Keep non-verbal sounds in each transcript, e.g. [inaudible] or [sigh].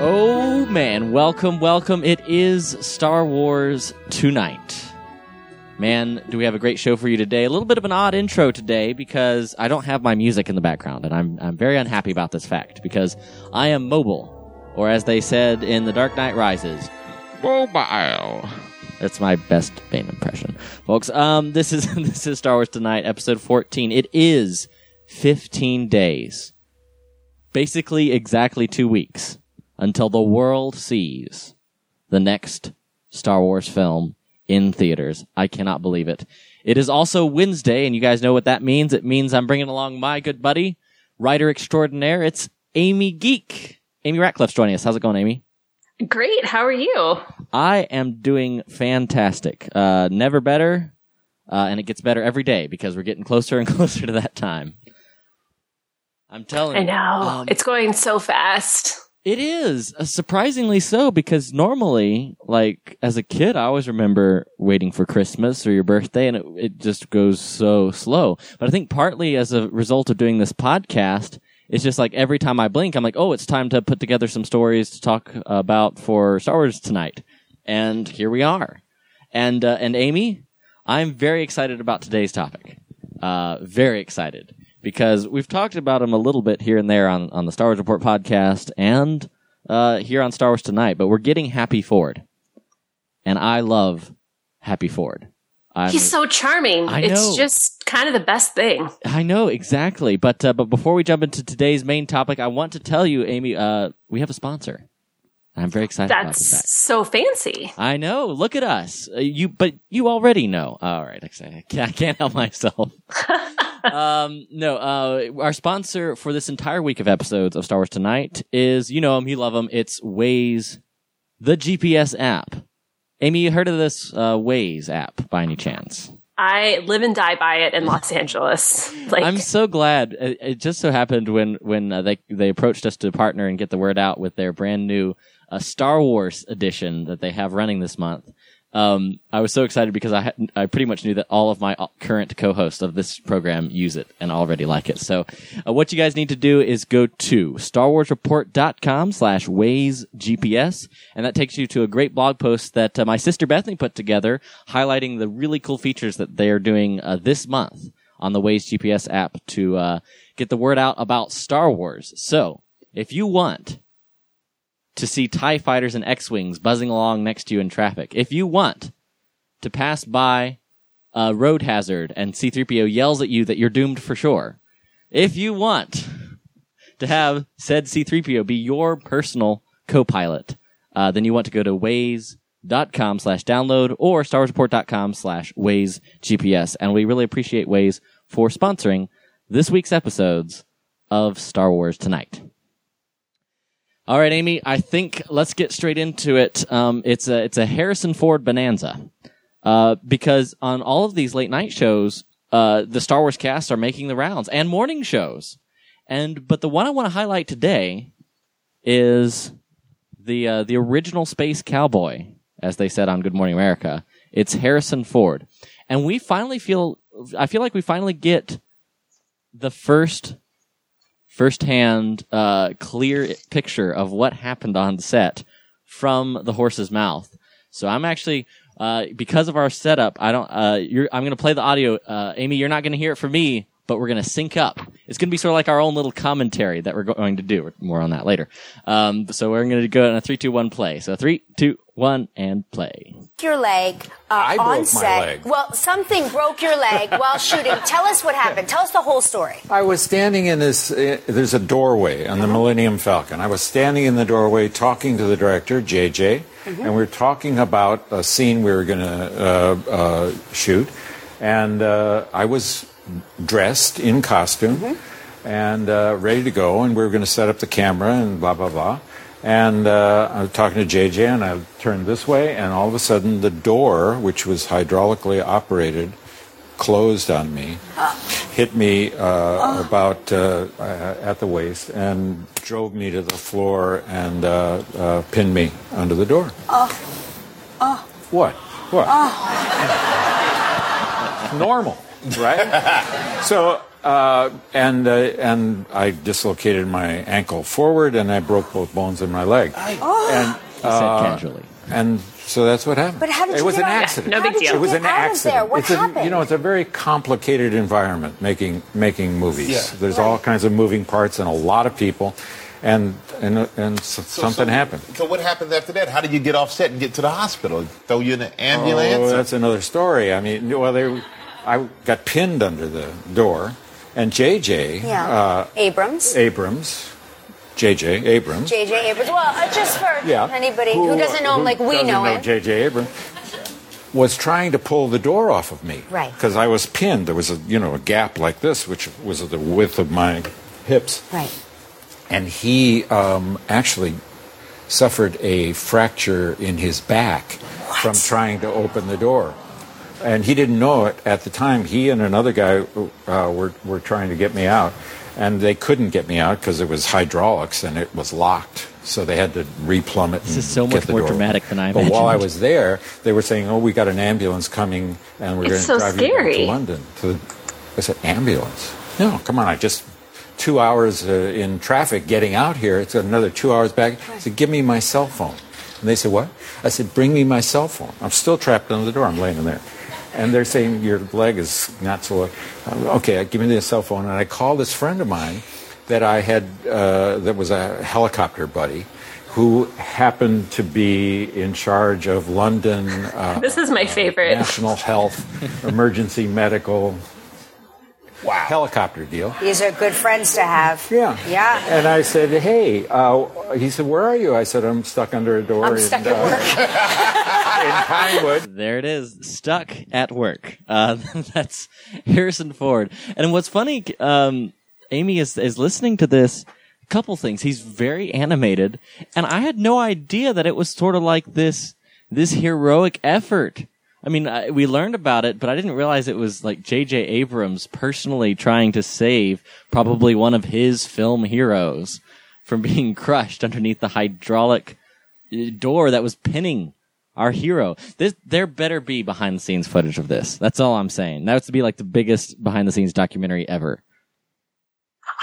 Oh man, welcome, welcome. It is Star Wars tonight. Man, do we have a great show for you today? A little bit of an odd intro today because I don't have my music in the background, and I'm I'm very unhappy about this fact because I am mobile, or as they said in The Dark Knight Rises, mobile. That's my best Bane impression, folks. Um, [laughs] this is this is Star Wars tonight, episode 14. It is 15 days, basically exactly two weeks until the world sees the next Star Wars film in theaters. I cannot believe it. It is also Wednesday, and you guys know what that means. It means I'm bringing along my good buddy, writer extraordinaire. It's Amy Geek. Amy Ratcliffe's joining us. How's it going, Amy? Great. How are you? I am doing fantastic. Uh, never better, uh, and it gets better every day because we're getting closer and [laughs] closer to that time. I'm telling you. I know. Um, it's going so fast. It is uh, surprisingly so because normally, like as a kid, I always remember waiting for Christmas or your birthday, and it, it just goes so slow. But I think partly as a result of doing this podcast, it's just like every time I blink, I'm like, oh, it's time to put together some stories to talk about for Star Wars tonight, and here we are. And uh, and Amy, I'm very excited about today's topic. Uh, very excited because we've talked about him a little bit here and there on, on the Star Wars Report podcast and uh, here on Star Wars Tonight, but we're getting Happy Ford. And I love Happy Ford. I'm, He's so charming. I know. It's just kind of the best thing. I know exactly, but uh, but before we jump into today's main topic, I want to tell you, Amy, uh, we have a sponsor. I'm very excited about That's so fancy. I know. Look at us. Uh, you, but you already know. All right. I can't help myself. [laughs] um, no. Uh, our sponsor for this entire week of episodes of Star Wars Tonight is, you know him, you love him. It's Waze, the GPS app. Amy, you heard of this uh, Waze app by any chance? I live and die by it in Los Angeles. Like I'm so glad. It, it just so happened when when uh, they they approached us to partner and get the word out with their brand new uh, Star Wars edition that they have running this month. Um, I was so excited because I had, I pretty much knew that all of my uh, current co-hosts of this program use it and already like it. So, uh, what you guys need to do is go to starwarsreport.com slash Waze GPS, and that takes you to a great blog post that uh, my sister Bethany put together highlighting the really cool features that they are doing uh, this month on the Waze GPS app to uh, get the word out about Star Wars. So, if you want to see TIE fighters and X Wings buzzing along next to you in traffic, if you want to pass by a road hazard and C3PO yells at you that you're doomed for sure, if you want to have said C3PO be your personal co pilot, uh, then you want to go to waze.com slash download or StarWarsReport.com slash Waze GPS. And we really appreciate Waze for sponsoring this week's episodes of Star Wars Tonight. All right, Amy. I think let's get straight into it. Um, it's a it's a Harrison Ford bonanza, uh, because on all of these late night shows, uh, the Star Wars casts are making the rounds and morning shows, and but the one I want to highlight today is the uh, the original space cowboy, as they said on Good Morning America. It's Harrison Ford, and we finally feel I feel like we finally get the first firsthand, uh, clear picture of what happened on set from the horse's mouth. So I'm actually, uh, because of our setup, I don't, uh, I'm going to play the audio. Uh, Amy, you're not going to hear it from me, but we're going to sync up. It's going to be sort of like our own little commentary that we're going to do. More on that later. Um, so we're going to go in a three, two, one, play. So three, two, one, and play. your leg uh, I broke on my set. leg. Well, something broke your leg while [laughs] shooting. Tell us what happened. Tell us the whole story. I was standing in this, uh, there's a doorway on the Millennium Falcon. I was standing in the doorway talking to the director, JJ, and we are talking about a scene we were going to uh, uh, shoot. And uh, I was dressed in costume and uh, ready to go, and we were going to set up the camera and blah, blah, blah. And uh, I was talking to JJ, and I turned this way, and all of a sudden the door, which was hydraulically operated, closed on me, hit me uh, about uh, uh, at the waist, and drove me to the floor and uh, uh, pinned me under the door. What? What? Normal, right? so Uh, and uh, and I dislocated my ankle forward, and I broke both bones in my leg. And He said uh, casually. and so that's what happened. But how did it you was get an out? accident. no big How did deal. It was an accident. there? What it's a, happened? you know, it's a very complicated environment making making movies. Yeah. There's all kinds of moving parts and a lot of people, and and and s something so, happened. So what happened after that? How did you get off set and get to the hospital? Throw you in an ambulance? Oh, that's another story. I mean, well, they, I got pinned under the door, and JJ Yeah. uh, Abrams. Abrams, JJ Abrams. J.J. Abrams. Well, uh, just for yeah. anybody who, doesn't know him like we know him. JJ Abrams was trying to pull the door off of me. Right. Because I was pinned. There was a you know a gap like this, which was the width of my hips, Right. and he um, actually suffered a fracture in his back from trying to open the door. And he didn't know it at the time. He and another guy uh, were, were trying to get me out, and they couldn't get me out because it was hydraulics and it was locked. So they had to replumb it. This and is so get much more door dramatic than I But while I was there, they were saying, "Oh, we got an ambulance coming, and we're going It's to so drive you to London." To the, I said, "Ambulance? No, come on! I just two hours uh, in traffic getting out here. It's another two hours back." I said, "Give me my cell phone." And they said, "What?" I said, "Bring me my cell phone. I'm still trapped under the door. I'm laying in there." And they're saying your leg is not so. Okay, give me the cell phone, and I call this friend of mine that I had uh, that was a helicopter buddy. Who happened to be in charge of London uh, This is my favorite. National Health Emergency Medical wow. helicopter deal. These are good friends to have. Yeah. Yeah. And I said, hey, uh, he said, where are you? I said, I'm stuck under a door I'm in, stuck at uh, work. [laughs] in Pinewood. There it is, stuck at work. Uh, [laughs] that's Harrison Ford. And what's funny, um, Amy is is listening to this. Couple things. He's very animated, and I had no idea that it was sort of like this this heroic effort. I mean, I, we learned about it, but I didn't realize it was like J.J. Abrams personally trying to save probably one of his film heroes from [laughs] being crushed underneath the hydraulic uh, door that was pinning our hero. This, there better be behind the scenes footage of this. That's all I'm saying. That would be like the biggest behind the scenes documentary ever.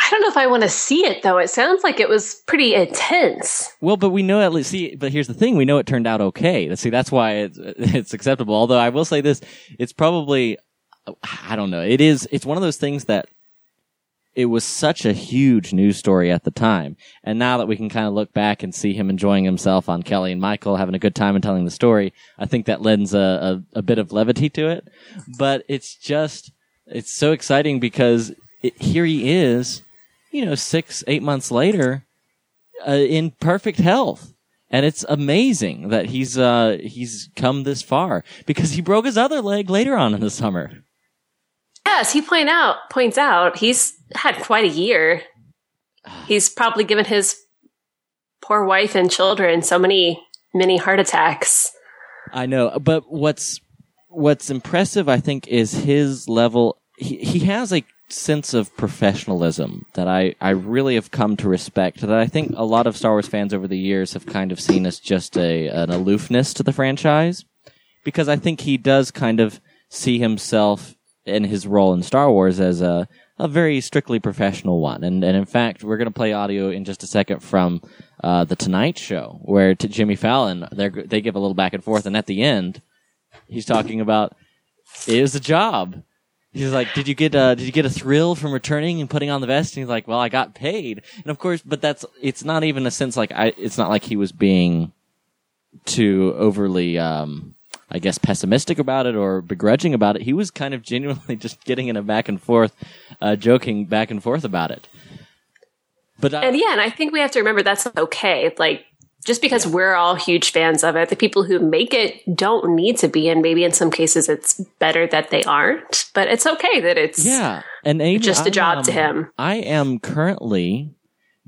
I don't know if I want to see it though. It sounds like it was pretty intense. Well, but we know at least. See, but here's the thing: we know it turned out okay. See, that's why it's [laughs] it's acceptable. Although I will say this: it's probably, I don't know. It is. It's one of those things that it was such a huge news story at the time, and now that we can kind of look back and see him enjoying himself on Kelly and Michael having a good time and telling the story, I think that lends a, a, a bit of levity to it. But it's just, it's so exciting because it, here he is, you know, six, eight months later, uh, in perfect health. And it's amazing that he's uh, he's come this far because he broke his other leg later on in the summer. Yes, he point out points out he's had quite a year. He's probably given his poor wife and children so many many heart attacks. I know, but what's what's impressive, I think, is his level. He he has a sense of professionalism that I I really have come to respect. That I think a lot of Star Wars fans over the years have kind of seen as just a an aloofness to the franchise, because I think he does kind of see himself in his role in Star Wars as a a very strictly professional one. And and in fact, we're going to play audio in just a second from uh, the Tonight Show, where to Jimmy Fallon they they give a little back and forth, and at the end, he's talking about it was a job. He's like, "Did you get uh, did you get a thrill from returning and putting on the vest?" And he's like, "Well, I got paid." And of course, but that's it's not even a sense like I. It's not like he was being too overly, um, I guess, pessimistic about it or begrudging about it. He was kind of genuinely [laughs] just getting in a back and forth, uh, joking back and forth about it. But I, And yeah, and I think we have to remember that's okay. Like just because we're all huge fans of it, the people who make it don't need to be, and maybe in some cases it's better that they aren't. But it's okay that it's Yeah, and Amy, just a job um, to him. I am currently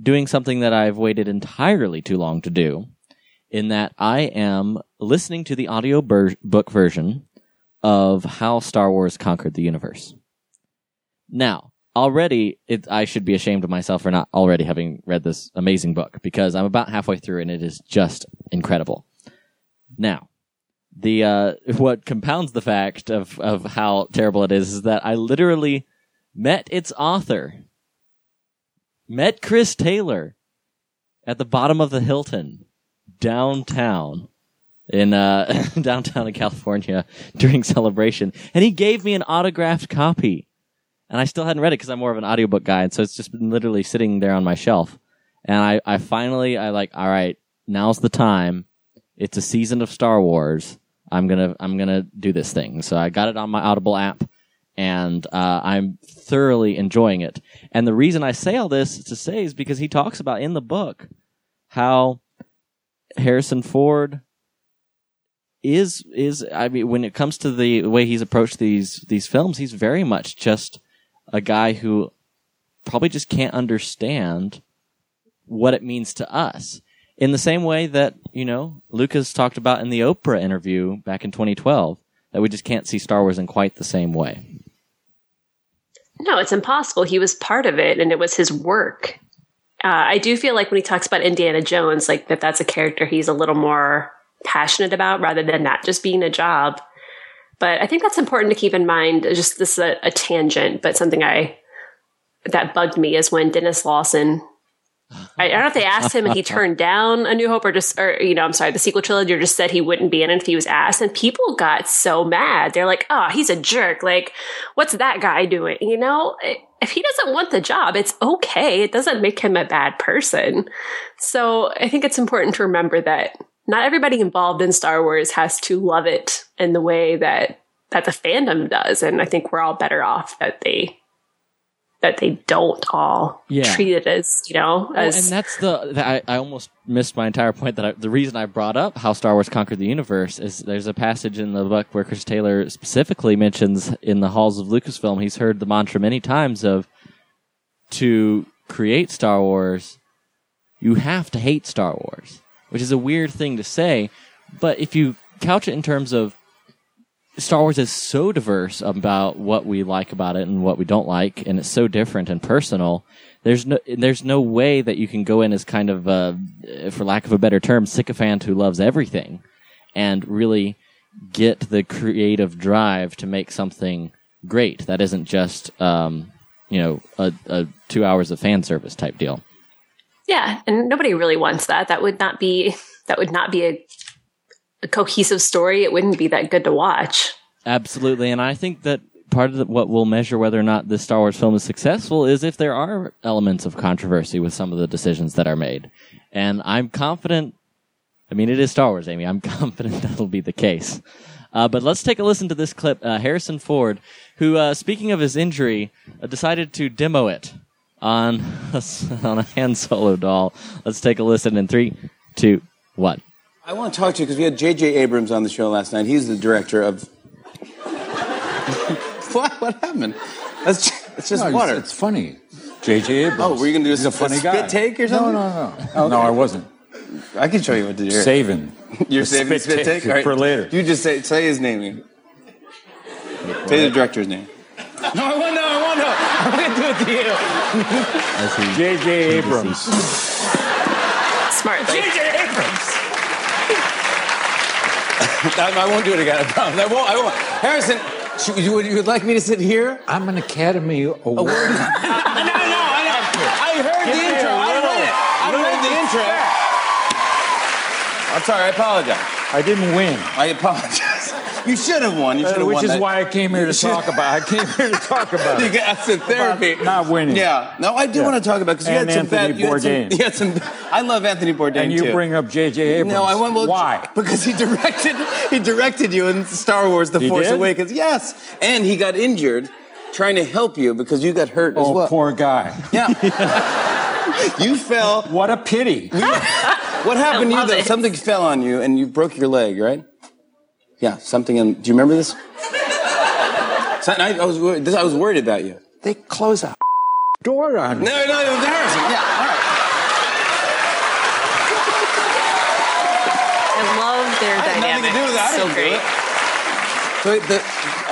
doing something that I've waited entirely too long to do, in that I am listening to the audio ber- book version of How Star Wars Conquered the Universe. Now, already, it, I should be ashamed of myself for not already having read this amazing book because I'm about halfway through and it is just incredible. Now, the uh, [laughs] what compounds the fact of of how terrible it is is that I literally met its author, met Chris Taylor at the bottom of the Hilton downtown in uh, [laughs] downtown in California [laughs] during celebration, and he gave me an autographed copy. And I still hadn't read it because I'm more of an audiobook guy, and so it's just been literally sitting there on my shelf. And I, I finally, I like, all right, now's the time. It's a season of Star Wars. I'm gonna, I'm gonna do this thing. So I got it on my Audible app, and uh, I'm thoroughly enjoying it. And the reason I say all this to say is because he talks about in the book how Harrison Ford is is I mean when it comes to the way he's approached these these films, he's very much just a guy who probably just can't understand what it means to us. In the same way that, you know, Lucas talked about in the Oprah interview back in 2012, that we just can't see Star Wars in quite the same way. No, it's impossible. He was part of it and it was his work. Uh, I do feel like when he talks about Indiana Jones, like that that's a character he's a little more passionate about rather than that just being a job. But I think that's important to keep in mind. Uh, just this is a, a tangent, but something I that bugged me is when Denis Lawson. I, I don't know if they asked him and he [laughs] turned down A New Hope or just, or, you know, I'm sorry, the sequel trilogy or just said he wouldn't be in it if he was asked. And people got so mad. They're like, oh, he's a jerk. Like, what's that guy doing? You know, if he doesn't want the job, it's okay. It doesn't make him a bad person. So I think it's important to remember that not everybody involved in Star Wars has to love it in the way that that the fandom does, and I think we're all better off that they that they don't all Yeah. treat it as you know Well, and that's the that I, I almost missed my entire point that I, the reason I brought up how Star Wars conquered the universe is there's a passage in the book where Chris Taylor specifically mentions in the halls of Lucasfilm he's heard the mantra many times of to create Star Wars you have to hate Star Wars which is a weird thing to say but if you couch it in terms of Star Wars is so diverse about what we like about it and what we don't like, and it's so different and personal. There's no, there's no way that you can go in as kind of, uh, for lack of a better term, sycophant who loves everything, and really get the creative drive to make something great. That isn't just, um, you know, a, a two hours of fan service type deal. Yeah, and nobody really wants that. That would not be that would not be a, a cohesive story. It wouldn't be that good to watch. Absolutely, and I think that part of the, what will measure whether or not this Star Wars film is successful is if there are elements of controversy with some of the decisions that are made. And I'm confident. I mean, it is Star Wars, Amy. I'm [laughs] confident that'll be the case. Uh, but let's take a listen to this clip. Uh, Harrison Ford, who, uh, speaking of his injury, uh, decided to demo it on a, s- [laughs] on a Han Solo doll. Let's take a listen in three, two, one. I want to talk to you because we had J.J. Abrams on the show last night. He's the director of. [laughs] what? What happened? That's it's just No, water. It's, it's funny. J.J. Abrams. Oh, were you gonna do a He's a s- a funny spit guy. take or something? No, no, [laughs] no. No, I wasn't. I can show you what to do. here. Saving. You're saving spit spit, take, take All right. for later. You just say say his name. Say the director's name. No, I want to know. I want to know. I'm going to do it to you. As he J.J. Abrams. Smart. Like, J.J. Abrams. [laughs] I I won't do it again. I promise. I won't. I won't. Harrison, should, you, would you like me to sit here? I'm an Academy Award. [laughs] no, no, I know. I heard the intro. I little- read it. I read the intro. I'm sorry. I apologize. I didn't win. I apologize. You should have won. You should Uh, which won. is that. why I came here to talk about. I came here to talk about [laughs] You it. got some therapy. About not winning. Yeah. No, I do Yeah. want to talk about because you And had some Anthony bad. You had some, Bourdain. you had some. I love Anthony Bourdain And you too. bring up J.J. Abrams. No, I want. Well, Why? Because he directed. He directed you in Star Wars: The He Force did? Awakens. Yes, and he got injured trying to help you because you got hurt as well. Oh, poor guy. Yeah. [laughs] you fell. What a pity. What happened to you? love Though? it. Something fell on you and you broke your leg, right? Yeah, something. In, do you remember this? I, I was worried. This, I was worried about you. They close a door on me. No, no, it was Harrison. Yeah, all right. I love their I had nothing to do with that. I So didn't do great. it. So the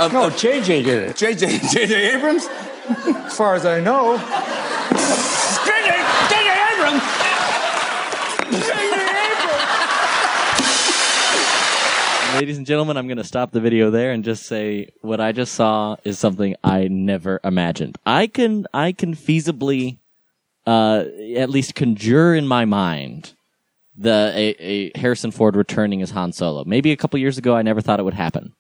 uh, No, J.J. did it. JJ JJ Abrams. As far as I know. Ladies and gentlemen, I'm going to stop the video there and just say what I just saw is something I never imagined. I can I can feasibly uh, at least conjure in my mind the a, a Harrison Ford returning as Han Solo. Maybe a couple years ago, I never thought it would happen.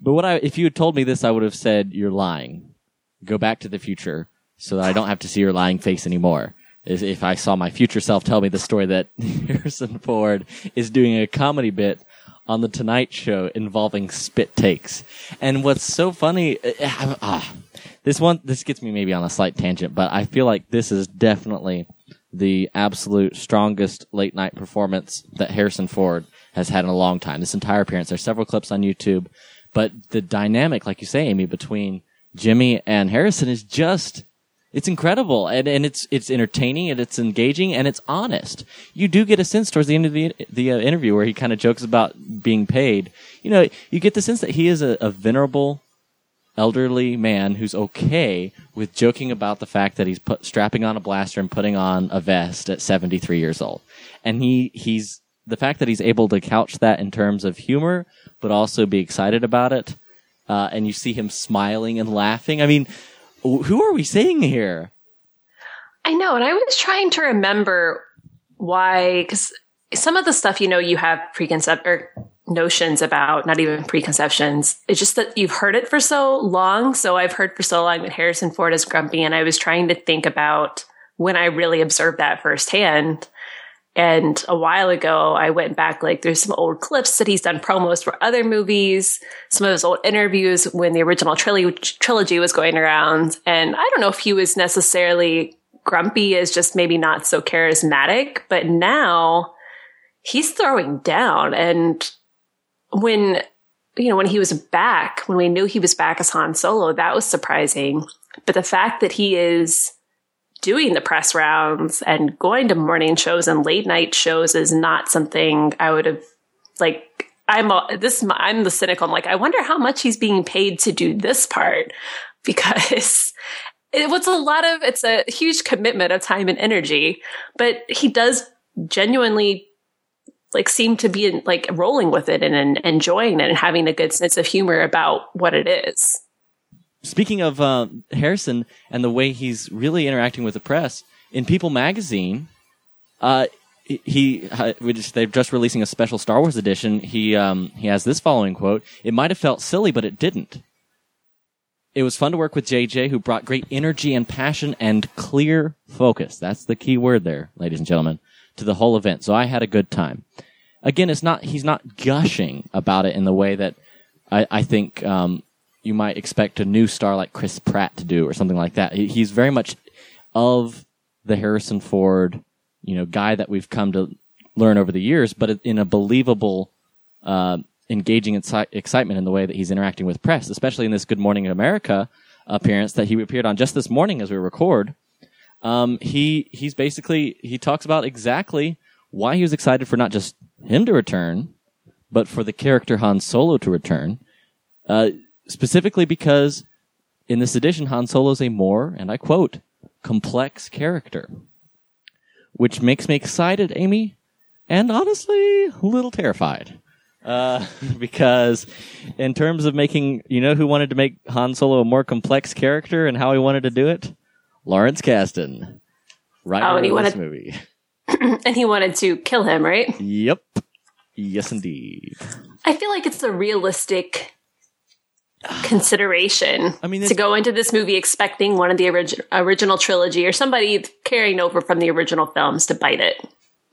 But what I if you had told me this, I would have said you're lying. Go back to the future so that I don't have to see your lying face anymore. If I saw my future self tell me the story that [laughs] Harrison Ford is doing a comedy bit on the Tonight Show involving spit takes. And what's so funny, uh, ah, this one, this gets me maybe on a slight tangent, but I feel like this is definitely the absolute strongest late night performance that Harrison Ford has had in a long time. This entire appearance. There's several clips on YouTube, but the dynamic, like you say, Amy, between Jimmy and Harrison is just it's incredible and, and it's it's entertaining and it's engaging and it's honest. You do get a sense towards the end of the the uh, interview where he kind of jokes about being paid. You know, you get the sense that he is a, a venerable elderly man who's okay with joking about the fact that he's put strapping on a blaster and putting on a vest at 73 years old. And he he's the fact that he's able to couch that in terms of humor but also be excited about it. Uh, and you see him smiling and laughing. I mean, who are we seeing here? I know, and I was trying to remember why, because some of the stuff you know you have preconcept or notions about, not even preconceptions. It's just that you've heard it for so long. So I've heard for so long that Harrison Ford is grumpy, and I was trying to think about when I really observed that firsthand. And a while ago, I went back, like, there's some old clips that he's done promos for other movies, some of his old interviews when the original trilogy, trilogy was going around. And I don't know if he was necessarily grumpy as just maybe not so charismatic, but now he's throwing down. And when, you know, when he was back, when we knew he was back as Han Solo, that was surprising. But the fact that he is, doing the press rounds and going to morning shows and late night shows is not something I would have like I'm a, this I'm the cynical. I'm like I wonder how much he's being paid to do this part [laughs] because it was a lot of it's a huge commitment of time and energy, but he does genuinely like seem to be like rolling with it and, and enjoying it and having a good sense of humor about what it is speaking of uh, Harrison and the way he's really interacting with the press in People Magazine, uh, he uh, they're just releasing a special Star Wars edition. He um, he has this following quote: "It might have felt silly, but it didn't. It was fun to work with JJ, who brought great energy and passion and clear focus. That's the key word there, ladies and gentlemen, to the whole event. So I had a good time. Again, it's not he's not gushing about it in the way that I, I think um, you might expect a new star like Chris Pratt to do or something like that. He's very much of the Harrison Ford, you know, guy that we've come to learn over the years, but in a believable, uh, engaging inci- excitement in the way that he's interacting with press, especially in this Good Morning America appearance that he appeared on just this morning as we record. Um, he he's basically he talks about exactly why he was excited for not just him to return, but for the character Han Solo to return. Uh, specifically because in this edition, Han Solo is a more, and I quote, complex character. Which makes me excited, Amy, and honestly, a little terrified. Uh, [laughs] because in terms of making, you know who wanted to make Han Solo a more complex character and how he wanted to do it? Lawrence Kasdan. Right oh, and he wanted, movie. [clears throat] and he wanted to kill him, right? Yep. Yes, indeed. I feel like it's a realistic consideration I mean, to go into this movie expecting one of the orig- original trilogy or somebody carrying over from the original films to bite it.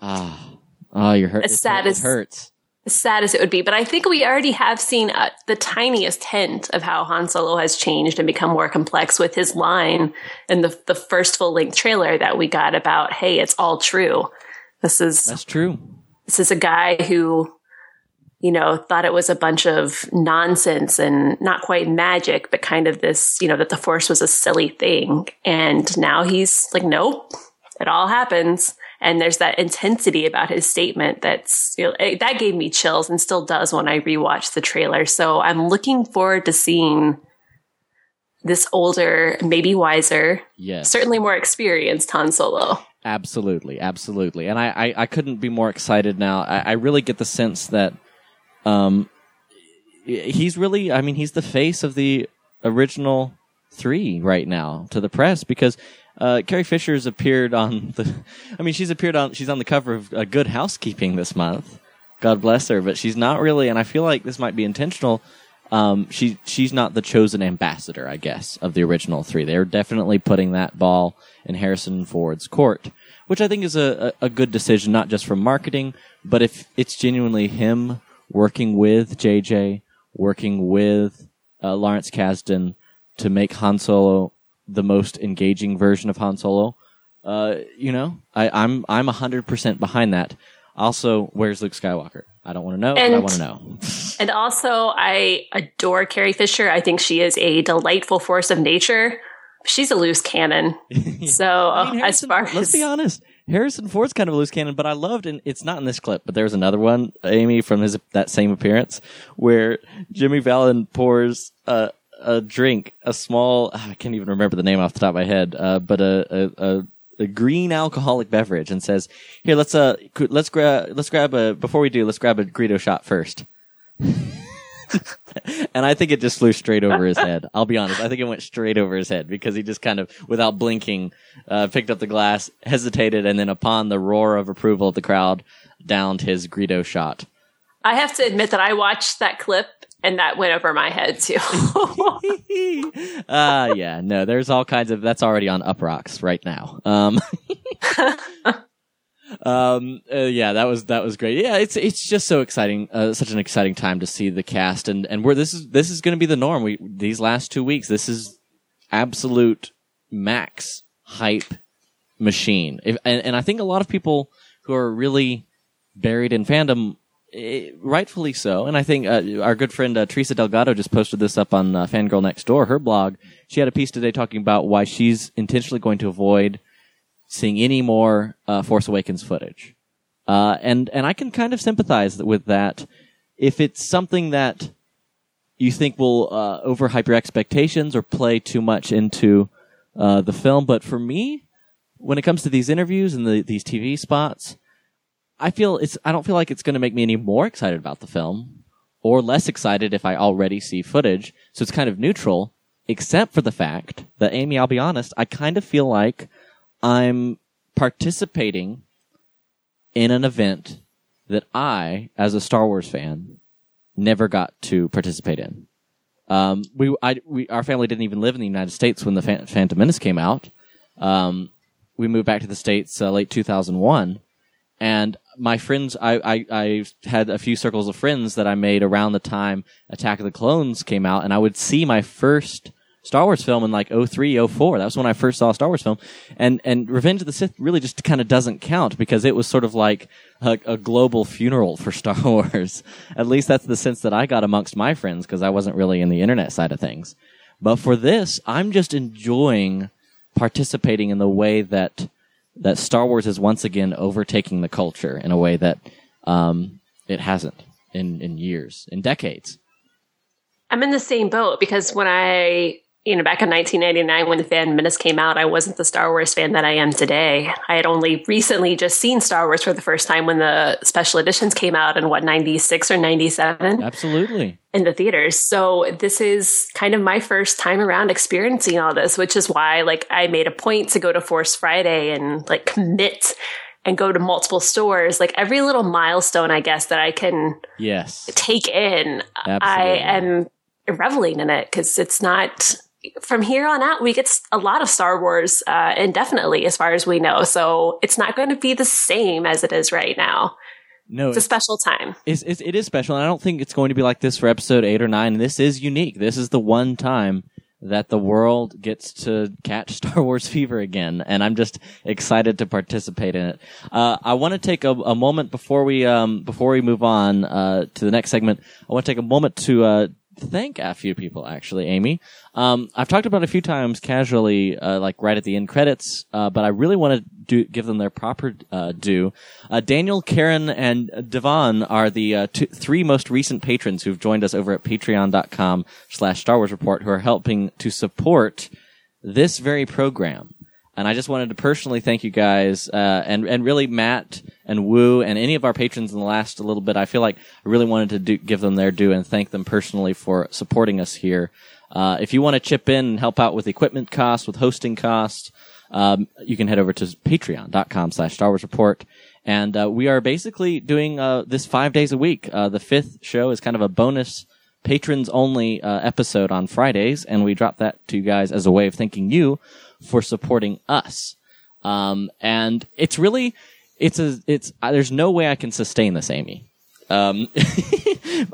Ah, oh, you're hurt. As sad as hurts. As sad as it would be, but I think we already have seen uh, the tiniest hint of how Han Solo has changed and become more complex with his line in the the first full length trailer that we got about, "Hey, it's all true." This is that's true. This is a guy who you know, thought it was a bunch of nonsense and not quite magic, but kind of this, you know, that the force was a silly thing. And now he's like, nope, it all happens. And there's that intensity about his statement that's, you know, it, that gave me chills and still does when I rewatch the trailer. So I'm looking forward to seeing this older, maybe wiser, yes. certainly more experienced Han Solo. Absolutely, absolutely. And I, I, I couldn't be more excited now. I, I really get the sense that um, he's really, I mean, he's the face of the original three right now to the press because uh, Carrie Fisher's appeared on the. [laughs] I mean, she's appeared on. She's on the cover of uh, Good Housekeeping this month. God bless her, but she's not really. And I feel like this might be intentional. Um, she she's not the chosen ambassador, I guess, of the original three. They're definitely putting that ball in Harrison Ford's court, which I think is a, a, a good decision, not just for marketing, but if it's genuinely him working with JJ, working with uh, Lawrence Kasdan to make Han Solo the most engaging version of Han Solo. Uh, you know, I, I'm I'm hundred percent behind that. Also, where's Luke Skywalker? I don't want to know. but I And- want to know. [laughs] And also, I adore Carrie Fisher. I think she is a delightful force of nature. She's a loose cannon. [laughs] So, I mean, as far let's as be honest, Harrison Ford's kind of a loose cannon, but I loved, and it's not in this clip, but there's another one, Amy, from his that same appearance, where Jimmy Fallon pours a a drink, a small, I can't even remember the name off the top of my head, uh, but a, a, a a green alcoholic beverage, and says, "Here, let's uh, let's grab, let's grab a before we do, let's grab a Greedo shot first. [laughs] and I think it just flew straight over his head. I'll be honest. I think it went straight over his head because he just kind of, without blinking, uh, picked up the glass, hesitated, and then upon the roar of approval of the crowd, downed his Greedo shot. I have to admit that I watched that clip and that went over my head too. [laughs] uh yeah, no, there's all kinds of that's already on Uproxx right now. Um [laughs] Um uh, yeah, that was that was great. Yeah, it's it's just so exciting. Uh, such an exciting time to see the cast and and where this is this is going to be the norm. We these last 2 weeks this is absolute max hype machine. If, and, and I think a lot of people who are really buried in fandom, eh, rightfully so. And I think uh, our good friend uh, Teresa Delgado just posted this up on uh, Fangirl Next Door, her blog. She had a piece today talking about why she's intentionally going to avoid seeing any more uh, Force Awakens footage. Uh, and and I can kind of sympathize with that. If it's something that you think will uh, overhype your expectations or play too much into uh, the film, but for me, when it comes to these interviews and the, these TV spots, I feel it's. I don't feel like it's going to make me any more excited about the film or less excited if I already see footage. So it's kind of neutral, except for the fact that Amy, I'll be honest, I kind of feel like I'm participating in an event that I, as a Star Wars fan, never got to participate in. Um, we, I, we, our family didn't even live in the United States when the Phan- Phantom Menace came out. Um, we moved back to the States uh, late 2001. And my friends, I, I, I had a few circles of friends that I made around the time Attack of the Clones came out, and I would see my first Star Wars film in like 03, 04. That was when I first saw a Star Wars film. And, and Revenge of the Sith really just kind of doesn't count because it was sort of like a, a global funeral for [laughs] Star Wars. At least that's the sense that I got amongst my friends because I wasn't really in the internet side of things. But for this, I'm just enjoying participating in the way that that Star Wars is once again overtaking the culture in a way that um, it hasn't in in years, in decades. I'm in the same boat because when I, you know, back in 1999 when the Phantom Menace came out, I wasn't the Star Wars fan that I am today. I had only recently just seen Star Wars for the first time when the special editions came out in what 96 or 97 Absolutely. in the theaters. So this is kind of my first time around experiencing all this, which is why like I made a point to go to Force Friday and like commit and go to multiple stores. Like every little milestone, I guess, that I can Yes. take in, I am reveling in it because it's not. From here on out, we get a lot of Star Wars uh, indefinitely, as far as we know. So it's not going to be the same as it is right now. No, It's a special time. it's, it's, it is special, and I don't think it's going to be like this for episode eight or nine. This is unique. This is the one time that the world gets to catch [laughs] Star Wars fever again, and I'm just excited to participate in it. Uh, I want to take a, a moment before we um, before we move on uh, to the next segment. I want to take a moment to uh, thank a few people. Actually, Amy, um, I've talked about a few times casually, uh, like right at the end credits, uh, but I really want to do give them their proper uh, due. Uh, Daniel, Karen, and Devon are the uh, two, three most recent patrons who've joined us over at patreon.com slash Star Wars Report who are helping to support this very program. And I just wanted to personally thank you guys, uh, and, and really Matt and Wu and any of our patrons in the last little bit. I feel like I really wanted to do, give them their due and thank them personally for supporting us here. Uh, if you want to chip in and help out with equipment costs, with hosting costs, um, you can head over to patreon.com slash Star Wars Report. And, uh, we are basically doing, uh, this five days a week. Uh, the fifth show is kind of a bonus patrons only, uh, episode on Fridays. And we drop that to you guys as a way of thanking you for supporting us. Um, and it's really, it's a, it's, uh, there's no way I can sustain this, Amy. Um, [laughs]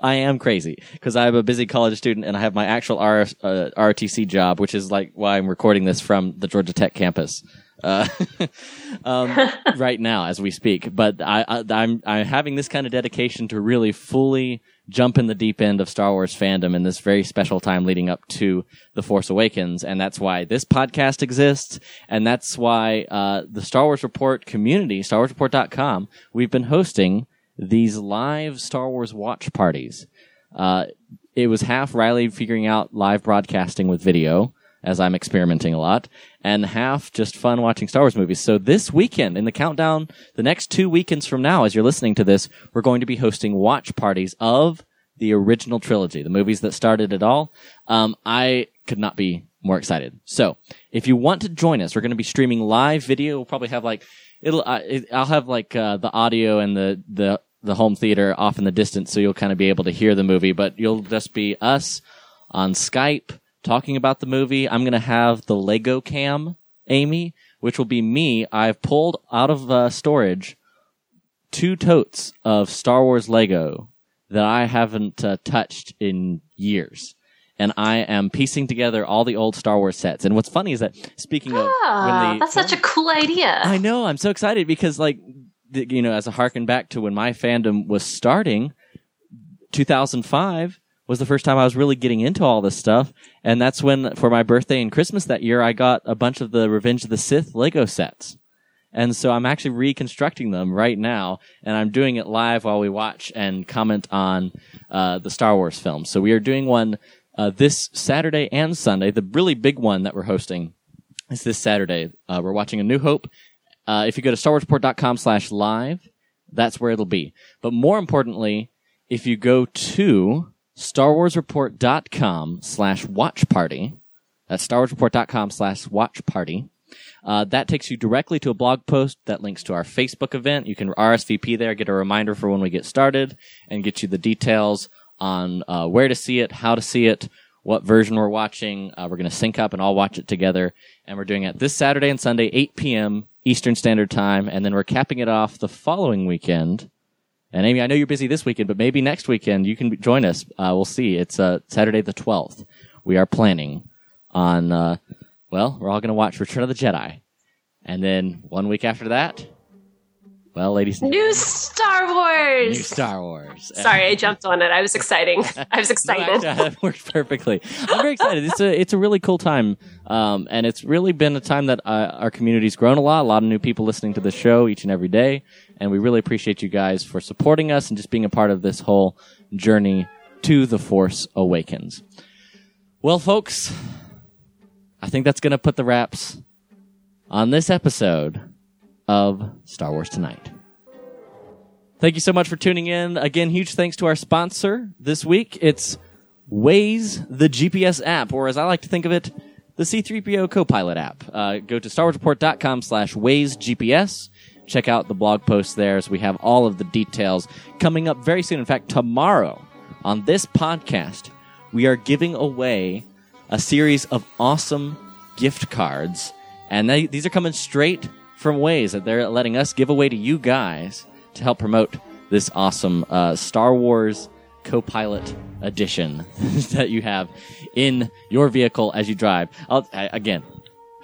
I am crazy because I'm a busy college student and I have my actual R, uh, RTC job, which is like why I'm recording this from the Georgia Tech campus. Uh, [laughs] um, [laughs] right now as we speak, but I, I, I'm, I'm having this kind of dedication to really fully jump in the deep end of Star Wars fandom in this very special time leading up to The Force Awakens. And that's why this podcast exists. And that's why, uh, the Star Wars Report community, StarWarsReport.com, we've been hosting these live Star Wars watch parties. Uh, it was half Riley figuring out live broadcasting with video, as I'm experimenting a lot, and half just fun watching Star Wars movies. So this weekend, in the countdown, the next two weekends from now, as you're listening to this, we're going to be hosting watch parties of the original trilogy, the movies that started it all. Um, I could not be more excited. So if you want to join us, we're going to be streaming live video. We'll probably have like, it'll, it, I'll have like, uh, the audio and the, the, the home theater off in the distance so you'll kind of be able to hear the movie, but you'll just be us on Skype talking about the movie. I'm going to have the Lego cam, Amy, which will be me. I've pulled out of uh, storage two totes of Star Wars Lego that I haven't uh, touched in years. And I am piecing together all the old Star Wars sets. And what's funny is that speaking of Ah, when the that's such a cool idea. I know. I'm so excited because, like, the, you know, as a harken back to when my fandom was starting, 2005 was the first time I was really getting into all this stuff. And that's when, for my birthday and Christmas that year, I got a bunch of the Revenge of the Sith Lego sets. And so I'm actually reconstructing them right now, and I'm doing it live while we watch and comment on uh, the Star Wars films. So we are doing one uh, this Saturday and Sunday. The really big one that we're hosting is this Saturday. Uh, we're watching A New Hope. Uh, if you go to StarWarsReport.com slash live, that's where it'll be. But more importantly, if you go to StarWarsReport.com slash watch party, that's StarWarsReport.com slash watch party, uh, that takes you directly to a blog post that links to our Facebook event. You can RSVP there, get a reminder for when we get started, and get you the details on uh, where to see it, how to see it, what version we're watching. Uh, we're going to sync up and all watch it together. And we're doing it this Saturday and Sunday, 8 p.m. Eastern Standard Time. And then we're capping it off the following weekend. And Amy, I know you're busy this weekend, but maybe next weekend you can join us. Uh, we'll see. It's uh, Saturday the 12th. We are planning on, uh, well, we're all going to watch Return of the Jedi. And then one week after that, well, ladies and New Star Wars. new Star Wars. Sorry, I jumped on it. I was exciting. [laughs] I was No, excited. actually, that worked perfectly. I'm very excited. It's a it's a really cool time, um, and it's really been a time that uh, our community's grown a lot. A lot of new people listening to the show each and every day, and we really appreciate you guys for supporting us and just being a part of this whole journey to the Force Awakens. Well, folks, I think that's going to put the wraps on this episode of Star Wars Tonight. Thank you so much for tuning in. Again, huge thanks to our sponsor this week. It's Waze, the GPS app, or as I like to think of it, the C3PO Copilot app. Uh, go to StarWarsReport.com slash Waze GPS. Check out the blog post there as we have all of the details coming up very soon. In fact, tomorrow on this podcast, we are giving away a series of awesome gift cards. And they, these are coming straight from Waze that they're letting us give away to you guys to help promote this awesome uh, Star Wars Copilot edition [laughs] that you have in your vehicle as you drive. I'll, I, again,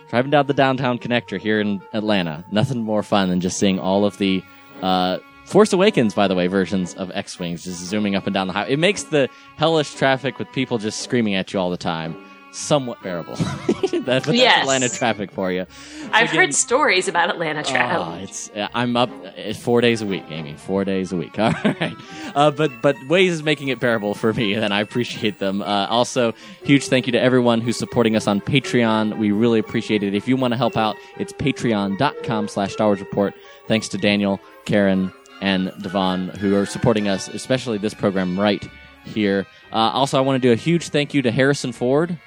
driving down the downtown connector here in Atlanta, nothing more fun than just seeing all of the uh, Force Awakens, by the way, versions of X Wings just zooming up and down the highway. It makes the hellish traffic with people just screaming at you all the time somewhat bearable. [laughs] [laughs] that, but Yes. that's Atlanta traffic for you. I've again- heard stories about Atlanta Oh, it's uh, I'm up uh, four days a week, Amy. Four days a week. [laughs] All right, uh, but but Waze is making it bearable for me, and I appreciate them. Uh, also, huge thank you to everyone who's supporting us on Patreon. We really appreciate it. If you want to help out, it's Patreon.com/slash Star Wars Report. Thanks to Daniel, Karen, and Devon who are supporting us, especially this program right here. Uh, also, I want to do a huge thank you to Harrison Ford.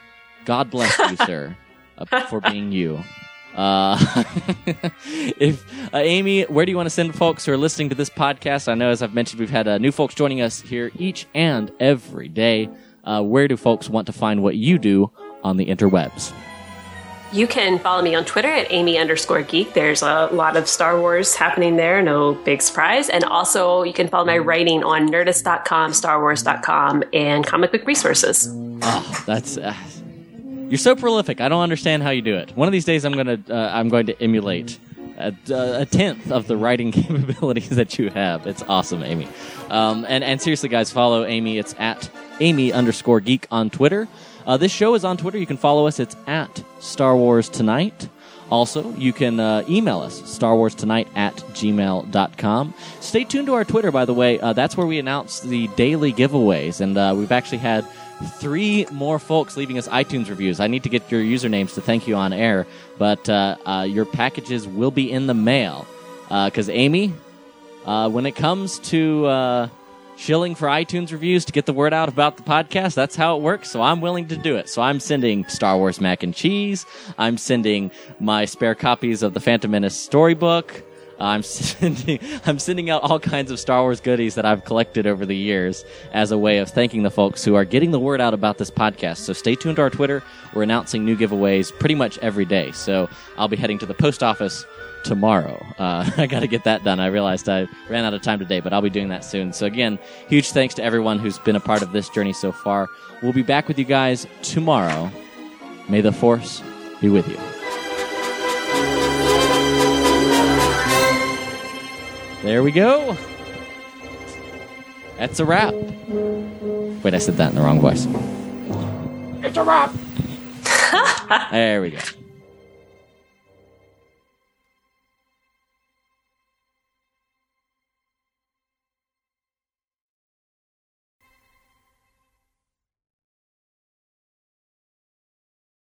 God bless you, [laughs] sir, for being you. [laughs] Uh, [laughs] if uh, Amy, where do you want to send folks who are listening to this podcast? I know, as I've mentioned, we've had uh, new folks joining us here each and every day. Uh, where do folks want to find what you do on the interwebs? You can follow me on Twitter at Amy underscore geek. There's a lot of Star Wars happening there, no big surprise. And also, you can follow my writing on nerdist.com, starwars.com, and comic book resources. Oh, That's uh, you're so prolific. I don't understand how you do it. One of these days, I'm gonna uh, I'm going to emulate a, a tenth of the writing [laughs] capabilities that you have. It's awesome, Amy. Um, and and seriously, guys, follow Amy. It's at Amy underscore geek on Twitter. Uh, this show is on Twitter. You can follow us. It's at Star Wars Tonight. Also, you can uh, email us, starwarstonight at gmail.com. Stay tuned to our Twitter, by the way. Uh, that's where we announce the daily giveaways. And uh, we've actually had three more folks leaving us iTunes reviews. I need to get your usernames to thank you on air, but uh, uh, your packages will be in the mail. Because, Amy, uh, when it comes to uh, shilling for iTunes reviews to get the word out about the podcast, that's how it works. So I'm willing to do it. So I'm sending Star Wars mac and cheese. I'm sending my spare copies of the Phantom Menace storybook. I'm [laughs] sending I'm sending out all kinds of Star Wars goodies that I've collected over the years as a way of thanking the folks who are getting the word out about this podcast. So stay tuned to our Twitter. We're announcing new giveaways pretty much every day. So I'll be heading to the post office tomorrow. Uh, [laughs] I got to get that done. I realized I ran out of time today, but I'll be doing that soon. So again, huge thanks to everyone who's been a part of this journey so far. We'll be back with you guys tomorrow. May the force be with you. There we go. That's a wrap. Wait, I said that in the wrong voice. It's a wrap. there we go.